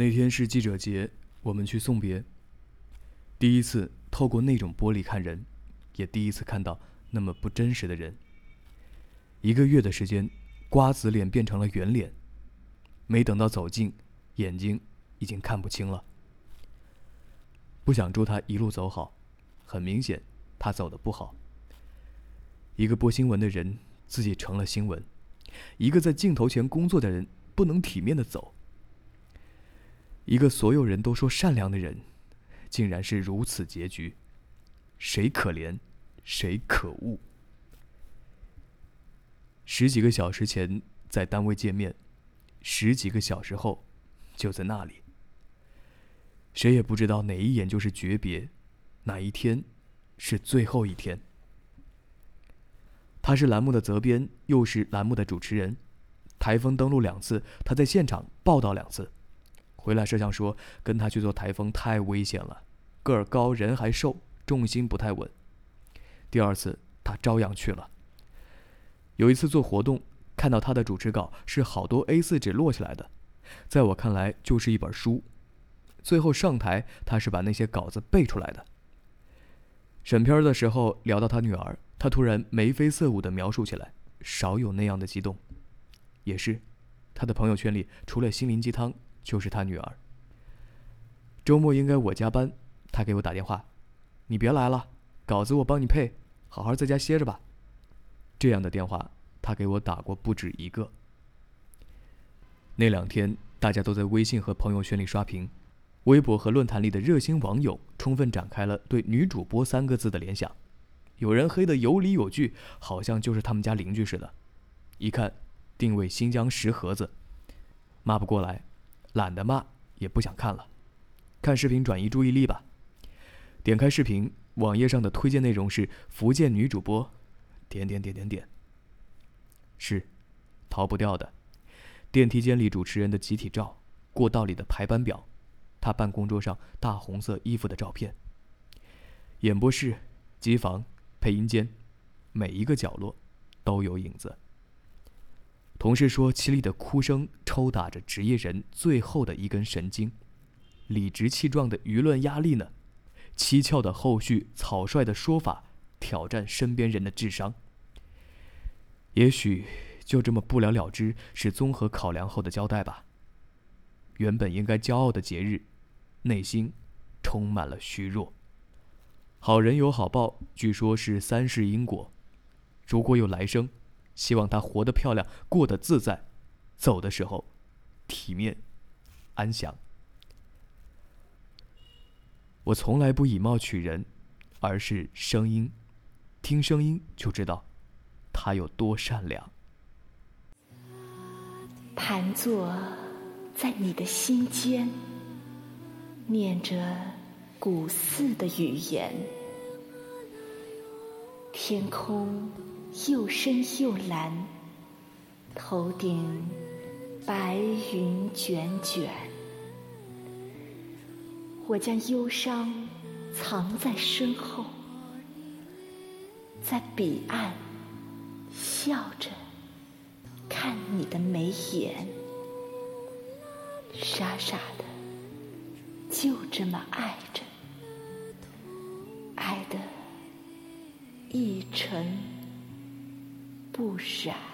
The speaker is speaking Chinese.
那天是记者节，我们去送别。第一次透过那种玻璃看人，也第一次看到那么不真实的人。一个月的时间，瓜子脸变成了圆脸。没等到走近，眼睛已经看不清了。不想祝他一路走好，很明显，他走的不好。一个播新闻的人自己成了新闻，一个在镜头前工作的人不能体面的走。一个所有人都说善良的人，竟然是如此结局，谁可怜，谁可恶。十几个小时前在单位见面，十几个小时后就在那里。谁也不知道哪一眼就是诀别，哪一天是最后一天。他是栏目的责编，又是栏目的主持人。台风登陆两次，他在现场报道两次。回来，摄像说跟他去做台风太危险了，个儿高，人还瘦，重心不太稳。第二次，他照样去了。有一次做活动，看到他的主持稿是好多 A4 纸摞起来的，在我看来就是一本书。最后上台，他是把那些稿子背出来的。审片的时候聊到他女儿，他突然眉飞色舞地描述起来，少有那样的激动。也是，他的朋友圈里除了心灵鸡汤，就是他女儿。周末应该我加班，他给我打电话：“你别来了，稿子我帮你配，好好在家歇着吧。”这样的电话他给我打过不止一个。那两天大家都在微信和朋友圈里刷屏。微博和论坛里的热心网友充分展开了对“女主播”三个字的联想，有人黑的有理有据，好像就是他们家邻居似的。一看，定位新疆石河子，骂不过来，懒得骂，也不想看了，看视频转移注意力吧。点开视频，网页上的推荐内容是福建女主播，点点点点点。是，逃不掉的。电梯间里主持人的集体照，过道里的排班表。他办公桌上大红色衣服的照片。演播室、机房、配音间，每一个角落都有影子。同事说，凄厉的哭声抽打着职业人最后的一根神经，理直气壮的舆论压力呢？蹊跷的后续，草率的说法，挑战身边人的智商。也许就这么不了了之，是综合考量后的交代吧。原本应该骄傲的节日。内心充满了虚弱。好人有好报，据说是三世因果。如果有来生，希望他活得漂亮，过得自在，走的时候体面、安详。我从来不以貌取人，而是声音，听声音就知道他有多善良。盘坐在你的心间。念着古寺的语言，天空又深又蓝，头顶白云卷卷。我将忧伤藏在身后，在彼岸笑着看你的眉眼，傻傻的。就这么爱着，一尘不染。